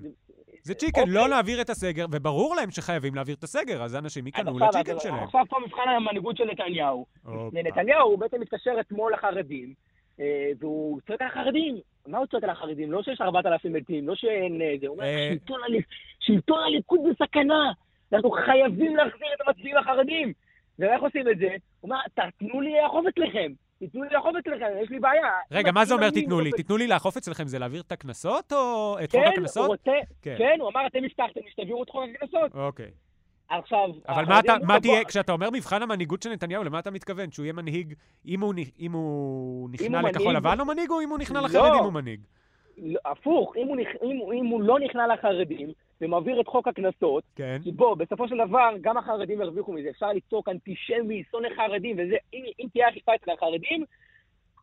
זה צ'יקן, אוקיי. לא להעביר את הסגר, וברור להם שחייבים להעביר את הסגר, אז אנשים ייכנעו לצ'יקן שלהם. עכשיו פה מבחן המנהיגות של נתניהו. נתניהו בעצם מתקשר אתמול לחרדים, והוא צועק על החרדים. מה הוא צועק על החרדים? לא שיש 4,000 מתים, לא שאין אה, זה. הוא אומר, אה. "שלטון הליכ- שלטון הליכוד בסכנה. אנחנו חייבים להחזיר את המצביעים החרדים. ואיך עושים את זה? הוא אומר, תנו לי לאכוף אצלכם. תיתנו לי לאכוף אצלכם, יש לי בעיה. רגע, מה זה אומר תיתנו לי? תיתנו לי לאכוף אצלכם זה להעביר את הקנסות או את חוק כן, הקנסות? כן. כן, הוא אמר, אתם הבטחתם לי שתעבירו את חוק הקנסות. אוקיי. עכשיו... אבל מה אתה, מה אמרו, תהיה, "בוא, כשאתה אומר מבחן המנהיגות של נתניהו, למה אתה מתכוון? שהוא יהיה מנהיג, אם הוא אם הוא נכנע לכחול לבן הוא מנהיג, או אם הוא נכנע לא. לחרדים הוא מנהיג? לא, הפוך, אם הוא. אם, אם הוא לא נכנע לחרדים ומעביר את חוק הקנסות, כן. כי בוא, בסופו של דבר, גם החרדים ירוויחו מזה. אפשר לצעוק אנטישמי, שונא חרדים וזה. אם, אם תהיה אכיפה אצל החרדים,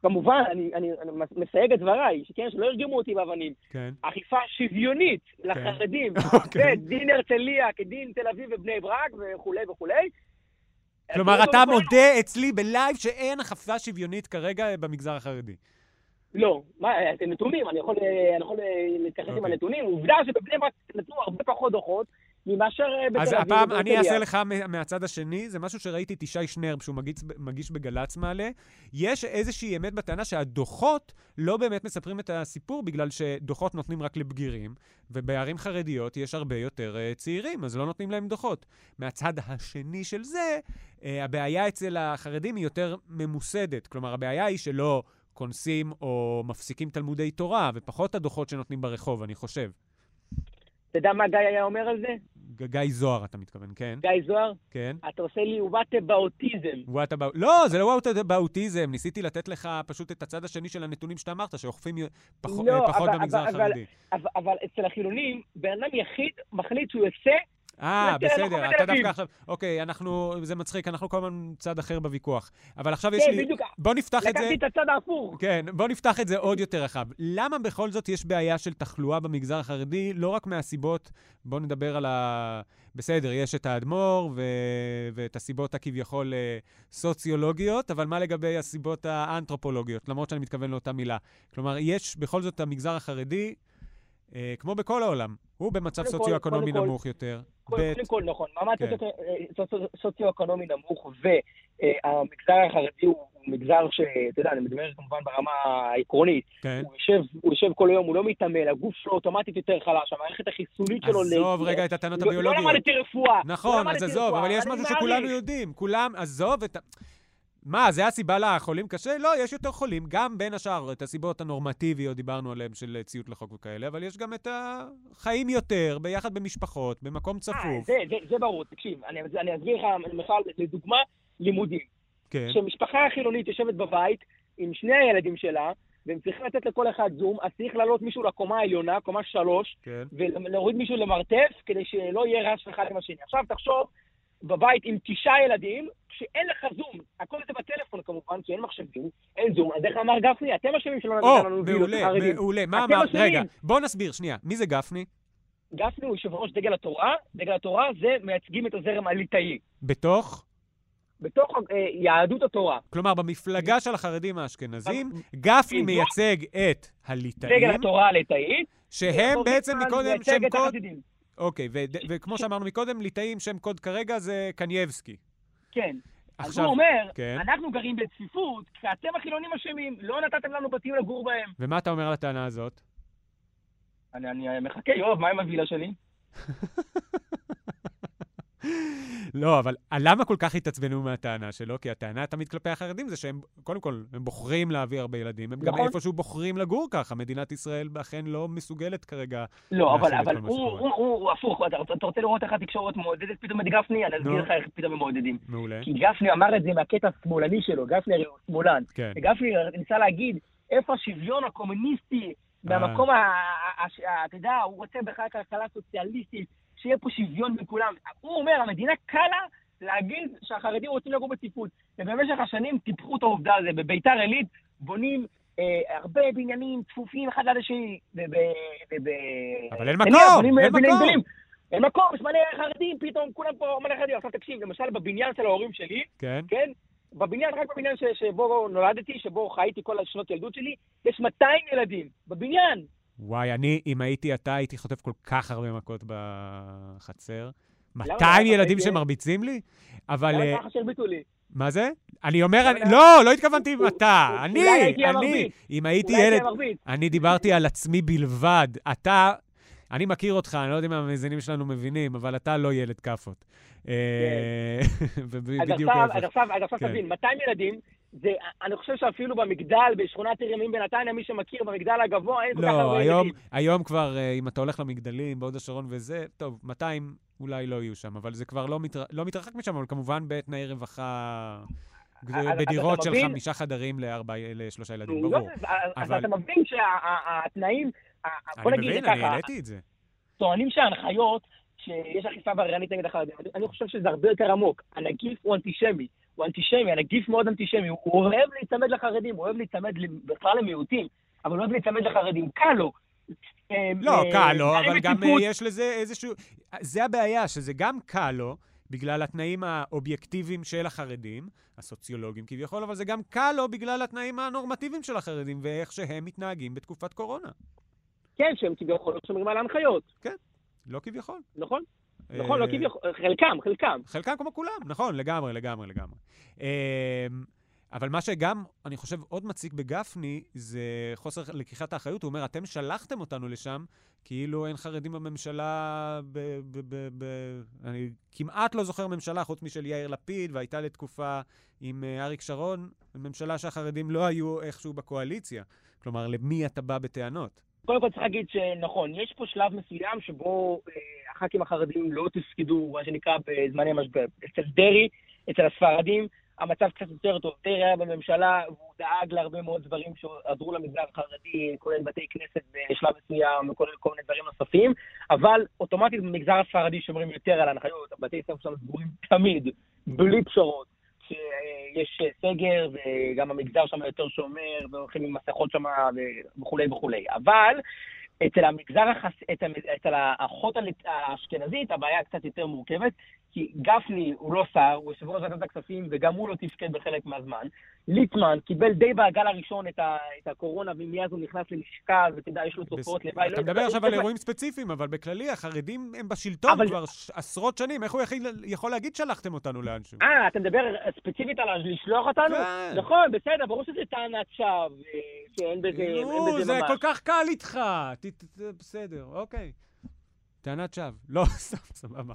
כמובן, אני, אני, אני מסייג את דבריי, שכן, שלא ירגמו אותי באבנים. כן. אכיפה שוויונית לחרדים, אוקיי. ודין הרצליה כדין תל אביב ובני ברק וכולי וכולי. כלומר, אתה מודה אצלי בלייב שאין אכיפה שוויונית כרגע במגזר החרדי. לא, מה, אתם נתונים, אני יכול, אני יכול להתייחס עם אוקיי. הנתונים. עובדה שבבני ברק נתנו הרבה פחות דוחות מאשר אה, בתל אז אביב. הפעם אני. אעשה לך מה- מהצד השני, זה משהו שראיתי את ישי שנרב, שהוא מגיש, מגיש בגל"צ מעלה. יש איזושהי אמת בטענה שהדוחות לא באמת מספרים את הסיפור, בגלל שדוחות נותנים רק לבגירים, ובערים חרדיות יש הרבה יותר uh, צעירים, אז לא נותנים להם דוחות. מהצד השני של זה, uh, הבעיה אצל החרדים היא יותר ממוסדת. כלומר, הבעיה היא שלא קונסים או מפסיקים תלמודי תורה, ופחות הדוחות שנותנים ברחוב, אני חושב. אתה יודע מה גיא היה אומר על זה? גיא זוהר, אתה מתכוון, כן? גיא זוהר? כן. אתה עושה לי וואטה באוטיזם. What about... לא, זה לא what באוטיזם. ניסיתי לתת לך פשוט את הצד השני של הנתונים שאתה אמרת, שאוכפים פח... לא, פחות אבל- במגזר אבל- החרדי. אבל, אבל אצל החילונים, בן אדם יחיד מחליט שהוא יוצא, אה, אנחנו בסדר, אתה. דווקא עכשיו... אוקיי, אנחנו... זה מצחיק, אנחנו כל הזמן צד אחר בוויכוח. אבל עכשיו יש כן, לי... בדיוק. בוא נפתח את זה... לקחתי את הצד ההפוך. כן, בוא נפתח את זה עוד יותר רחב. למה בכל זאת יש בעיה של תחלואה במגזר החרדי? לא רק מהסיבות, בוא נדבר על ה... בסדר, יש את האדמו"ר ו... ואת הסיבות הכביכול אה, סוציולוגיות, אבל מה לגבי הסיבות האנתרופולוגיות? למרות שאני מתכוון לאותה מילה. כלומר, יש בכל זאת המגזר החרדי, אה, כמו בכל העולם, הוא במצב כל- סוציו-אקונומי קודם כל- נמוך יותר. קודם קודם כל, נכון. מעמד כן. סוציו- סוציו-אקונומי נמוך, והמגזר החרדי הוא מגזר שאתה יודע, אני מדבר כמובן ברמה העקרונית. כן. הוא יושב, הוא יושב כל היום, הוא לא מתעמל, הגוף שלו אוטומטית יותר חלש, המערכת החיסונית שלו... עזוב רגע את הטענות לא- לא הביולוגיות. למדתי רפואה. לא נכון, אז עזוב, אבל יש משהו. שכולנו יודעים. כולם, עזוב את ה... מה, זה הסיבה לחולים קשה? לא, יש יותר חולים. גם בין השאר, את הסיבות הנורמטיביות דיברנו עליהן של ציות לחוק וכאלה, אבל יש גם את החיים יותר, ביחד במשפחות, במקום אה, צפוף. זה, זה, זה ברור, תקשיב, אני, אני אסביר לך, למשל, לדוגמה, לימודים. כן, כשמשפחה חילונית יושבת בבית עם שני הילדים שלה, והם צריכים לתת לכל אחד זום, אז צריך להעלות מישהו לקומה העליונה, קומה שלוש, כן. ולהוריד מישהו למרתף, כדי שלא יהיה רעש אחד עם השני. עכשיו תחשוב, בבית עם תשעה ילדים, כשאין לך זום, הכל זה בטלפון כמובן, כי אין מחשבים, אין זום, אז איך אמר גפני? אתם אשמים שלא או, נתתם לנו וילות מעולה, חרדים. מעולה. מה אתם אמר... רגע, בוא נסביר, שנייה. מי זה גפני? גפני הוא יושב ראש דגל התורה, דגל התורה זה מייצגים את הזרם הליטאי. בתוך? בתוך אה, יהדות התורה. כלומר, במפלגה של החרדים האשכנזים, גפני בדיוק. מייצג את דגל הליטאים, התורה הליטאי. שהם בעצם ליברמן מקודם את קוד... אוקיי, וכמו שאמרנו מקודם, ליטאים שם קוד כרגע זה קנייבסקי. כן. אז הוא אומר, כן. אנחנו גרים בצפיפות, כי אתם החילונים אשמים, לא נתתם לנו בתים לגור בהם. ומה אתה אומר על הטענה הזאת? אני, אני מחכה, יואב, מה עם הווילה שלי? לא, אבל למה כל כך התעצבנו מהטענה שלו? כי הטענה תמיד כלפי החרדים זה שהם, קודם כל, הם בוחרים להביא הרבה ילדים, הם גם נכון. איפשהו בוחרים לגור ככה. מדינת ישראל אכן לא מסוגלת כרגע. לא, אבל, הוא, הפוך, אתה, אתה רוצה לראות איך התקשורת מעודדת פתאום את גפני? אני אסביר. לך איך פתאום הם מעודדים. מעולה. כי גפני אמר את זה מהקטע השמאלני שלו, גפני הרי הוא שמאלן. כן. וגפני ניסה להגיד, איפה השוויון הקומוניסטי, מהמקום, ה- ה- ה- אתה יודע, הוא רוצה בכלל כלכלה סוציאליסטית, שיהיה פה שוויון בין כולם. הוא אומר, המדינה קלה להגיד שהחרדים רוצים לגור בצפיפות. ובמשך השנים טיפחו את העובדה הזו. בביתר עילית בונים אה, הרבה בניינים צפופים אחד ליד השני. אבל אין מקום, אין מקום. אין מקום, יש מלא חרדים, פתאום כולם פה מלא חרדים. עכשיו תקשיב, למשל בבניין של ההורים שלי, כן? כן? בבניין, רק בבניין ש, שבו נולדתי, שבו חייתי כל השנות ילדות שלי, יש 200 ילדים. בבניין. וואי, אני, אם הייתי אתה, הייתי חוטף כל כך הרבה מכות בחצר. למה? 200 למה? ילדים שמרביצים לי? אבל... למה אה, ככה שהרביצו לי? מה זה? אני אומר, לא, לא התכוונתי אולי אתה. אני, אני. אם הייתי ילד... אני דיברתי על עצמי בלבד. אתה, אני מכיר אותך, אני לא יודע אם המאזינים שלנו מבינים, אבל אתה לא ילד כאפות. אה, עכשיו. עכשיו, אז עכשיו כן. תבין, 200 ילדים, זה, אני חושב שאפילו במגדל, בשכונת עיר ימים בנתניה, מי שמכיר, במגדל הגבוה, אין כל כך לא, הרבה היום, ילדים. היום כבר, אה, אם אתה הולך למגדלים, בהוד השרון וזה, טוב, 200 אולי לא יהיו שם, אבל זה כבר לא, מתר... לא מתרחק משם, אבל כמובן בתנאי רווחה, אז- אז בדירות של מבין? חמישה חדרים לארבע, לשלושה ילדים, נו, ברור. לא, אז- אז אבל- אתה מבין שהתנאים, בוא אני נגיד מבין, אני ככה, העליתי את זה. טוענים שההנחיות, שיש אכיפה בררנית נגד החרדים, אני- אני חושב שזה הרבה יותר עמוק. הנגיף הוא אנטישמי, הוא אנטישמי, הנגיף מאוד אנטישמי, הוא אוהב להיצמד לחרדים, הוא אוהב להיצמד בכלל למיעוטים, אבל הוא אוהב להיצמד לחרדים, קל לו. אה, לא, אה, קל לו, אבל גם אה, יש לזה איזשהו... זה הבעיה, שזה גם קל לו, בגלל התנאים האובייקטיביים של החרדים, הסוציולוגיים כביכול, אבל זה גם קל לו בגלל התנאים הנורמטיביים של החרדים, ואיך שהם מתנהגים בתקופת קורונה. כן, שהם כביכול לא שומרים על ההנחיות, לא כביכול. נכון? נכון, לא אה, כביכול, חלקם, חלקם. חלקם כמו כולם, נכון, לגמרי, לגמרי, לגמרי. אה, אבל מה שגם, אני חושב, עוד מציק בגפני, זה חוסר לקיחת האחריות. הוא אומר, אתם שלחתם אותנו לשם, כאילו אין חרדים בממשלה, ב, ב, ב, ב, אני כמעט לא זוכר ממשלה, חוץ משל יאיר לפיד, והייתה לתקופה עם אה, אריק שרון, ממשלה שהחרדים לא היו איכשהו בקואליציה. כלומר, למי אתה בא בטענות? קודם כל צריך להגיד שנכון, יש פה שלב מסוים שבו אה, הח"כים החרדים לא תפקדו, מה שנקרא, בזמני משבר. אצל דרעי, אצל הספרדים, המצב קצת יותר טוב. דרעי היה בממשלה, והוא דאג להרבה מאוד דברים שעזרו למגזר החרדי, כולל בתי כנסת בשלב מסוים, וכולל כל מיני דברים נוספים, אבל אוטומטית במגזר הספרדי שומרים יותר על ההנחיות, הבתי ספר שם סגורים תמיד, בלי פשרות. שיש סגר, וגם המגזר שם יותר שומר, והולכים עם מסכות שם וכולי וכולי. אבל אצל המגזר, החס... אצל, האחות האשכנזית הבעיה קצת יותר מורכבת, כי גפני הוא לא שר, הוא יושב ראש ועדת הכספים, וגם הוא לא תפקד בחלק מהזמן. ליצמן קיבל די בגל הראשון את, ה... את הקורונה, ומאז הוא נכנס למשקל, ותדע, יש לו תופעות לוואי. אתה לא- מדבר לא- עכשיו לא- על אירועים ספציפיים, אבל בכללי החרדים הם בשלטון אבל- כבר ש- עשרות שנים. איך הוא יכול- יכול להגיד שלחתם אותנו לאנשהו? אה, אתה מדבר ספציפית על לשלוח אותנו? כן. נכון, בסדר, ברור שזה טענת שווא, אה, שאין בזה, אין נו, בזה זה ממש. כל כך קל איתך. ת- בסדר, אוקיי. טענת שווא. לא, סתם, סבבה.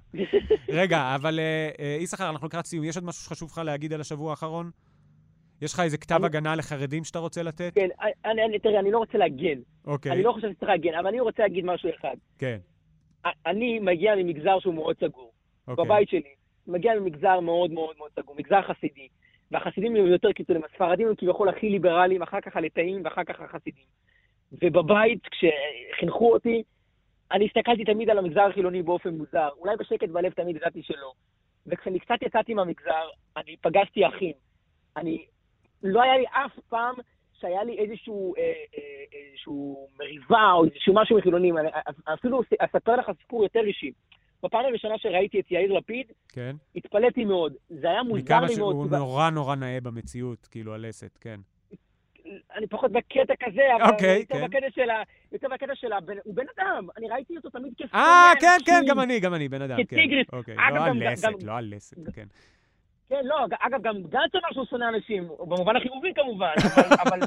רגע, אבל אה, אה, יששכר, אנחנו לקראת סיום. יש עוד משהו שחשוב לך להגיד על השבוע האחרון? יש לך איזה כתב אני- הגנה לחרדים שאתה רוצה לתת? כן, אני, אני, תראה, אני לא רוצה להגן. אוקיי, אני לא חושב שצריך להגן, אבל אני רוצה להגיד משהו אחד. כן. אני מגיע ממגזר שהוא מאוד סגור. אוקיי. בבית שלי. מגיע ממגזר מאוד מאוד מאוד סגור, מגזר חסידי. והחסידים הם יותר קיצוניים. הספרדים הם כביכול הכי ליברליים, אחר כך הליטאים ואחר כך החסידים. ובבית, כשחינכו אותי, אני הסתכלתי תמיד על המגזר החילוני באופן מוזר. אולי בשקט בלב תמיד ידעתי שלא. וכשאני קצת יצאתי מהמגזר, אני פגשתי אחים. אני, לא היה לי אף פעם שהיה לי איזשהו, אה, אה, איזשהו מריבה או איזשהו משהו מחילונים. אני, אפילו אספר לך סיפור יותר אישי. בפעם הראשונה שראיתי את יאיר לפיד, כן. התפלאתי מאוד. זה היה מוזר מכמה לי מאוד. שהוא כי ב- נורא נורא נאה במציאות, כאילו, הלסת, כן. אני פחות בקטע כזה, אבל אוקיי, יותר כן. בקטע של ה... יותר בקטע של ה... הוא בן אדם, אני ראיתי אותו תמיד כפונה. אה, כן, כן, אנשים. גם אני, גם אני, בן אדם, כן. כטיגריס. אוקיי, אגב, לא גם- הלסת, גם- לא הלסת, כן. כן, לא, אגב, גם גנץ אמר שהוא שונא אנשים, במובן החיובי כמובן, אבל... אבל-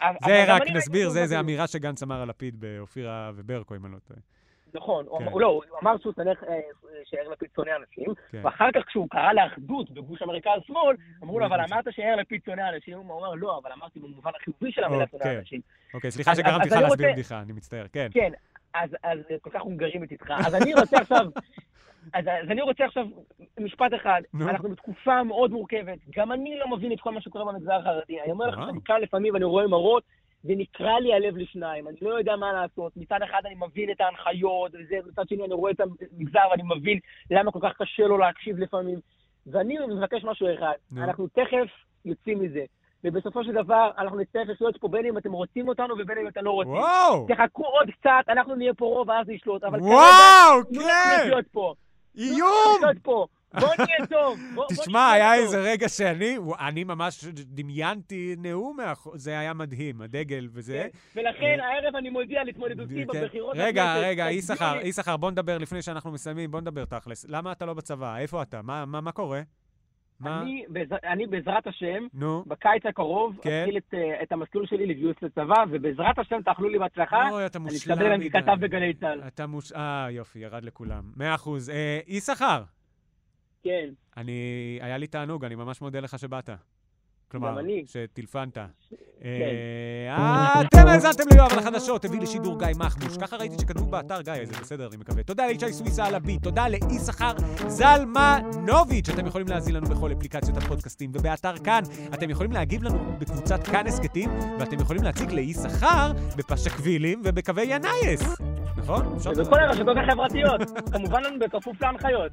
אבל זה גם רק נסביר, זה. אמירה שגנץ אמר על לפיד באופירה וברקו, אם אני לא טועה. נכון, הוא כן. אמר- לא, הוא אמר שהוא שונא, אה, שיאיר לפיד שונא אנשים, כן. ואחר כך כשהוא קרא לאחדות בגוש המרכז-שמאל, אמרו לו, הוא אבל אמרת שיאיר לפיד שונא אנשים, הוא אומר, לא, אבל אמרתי במובן החיובי של המילה שונא אוקיי. אנשים. אוקיי, סליחה שגרמתי לך אני להסביר רוצה- בדיחה, אני מצטער, כן. כן, אז, אז כל כך הונגרית איתך. אז אני רוצה עכשיו, אז, אז אני רוצה עכשיו משפט אחד. נו. אנחנו בתקופה מאוד מורכבת. גם אני לא מבין את כל מה שקורה במגזר החרדי. אני אומר לך אה. שאני כאן לפעמים ואני רואה מראות, ונקרע לי הלב לשניים. אני לא יודע מה לעשות. מצד אחד אני מבין את ההנחיות, וזה, מצד שני אני רואה את המגזר ואני מבין למה כל כך קשה לו להקשיב לפעמים. ואני מבקש משהו אחד. נו. אנחנו תכף יוצאים מזה. ובסופו של דבר, אנחנו נצטרך לחיות פה בין אם אתם רוצים אותנו ובין אם אתם לא רוצים. וואו! תחכו עוד קצת, אנחנו נהיה פה רוב ואז נשלוט, אבל וואו, תנו לנו כן! לחיות פה. תנו איום! לחיות פה. בוא נהיה טוב. בוא- תשמע, היה טוב. איזה רגע שאני, אני ממש דמיינתי נאום, זה היה מדהים, הדגל וזה. כן, ולכן הערב אני מודיע על התמודדותי כן. בבחירות רגע, לכנסת. רגע, תצביעו יששכר. יששכר, בוא נדבר לפני שאנחנו מסיימים, בוא נדבר תכלס. למה אתה לא בצבא? איפה אתה? מה- מה מה קורה? מה? אני, בעז- אני בעזרת השם, נו. בקיץ הקרוב, כן. אתחיל את, אה, את המסלול שלי לגיוס לצבא, ובעזרת השם תאכלו לי בהצלחה. אוי, אתה אני מושלם אסתדר עם מדי. כתב בגלי צה"ל. אתה מוש... אה, יופי, ירד לכולם. מאה אחוז. אה, יששכר, כן. אני... היה לי תענוג, אני ממש מודה לך שבאת. כלומר. שטילפנת. כן. אה, אתם האזנתם ליואב על החדשות, הביא לשידור גיא מחמוש. ככה ראיתי שכתבו באתר גיא, זה בסדר, אני מקווה. תודה לישי סוויסה על הביט, תודה ליששכר זלמנוביץ'. אתם יכולים להזין לנו בכל אפליקציות הפודקאסטים ובאתר כאן. אתם יכולים להגיב לנו בקבוצת כאן הסכתים, ואתם יכולים להציג ליששכר בפשקווילים ובקווי ינאייס. נכון? ובכל הרשתות החברתיות, כמובן בכפוף להנחיות.